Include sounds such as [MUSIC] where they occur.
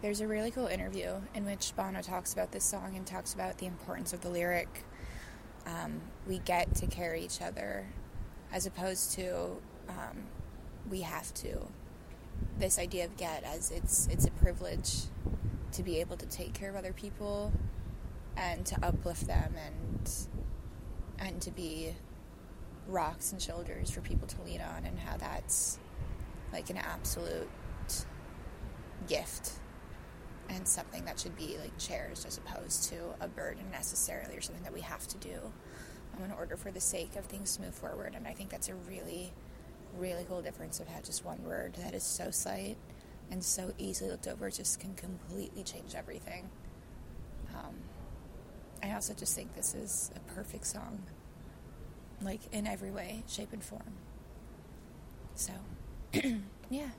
there's a really cool interview in which Bono talks about this song and talks about the importance of the lyric. Um, we get to carry each other as opposed to um, we have to. This idea of get as it's it's a privilege to be able to take care of other people and to uplift them and and to be rocks and shoulders for people to lean on and how that's like an absolute gift and something that should be like cherished as opposed to a burden necessarily or something that we have to do um, in order for the sake of things to move forward. And i think that's a really really cool difference of how just one word that is so slight and so easily looked over just can completely change everything. Um, i also just think this is a perfect song like in every way shape and form. So [CLEARS THROAT] yeah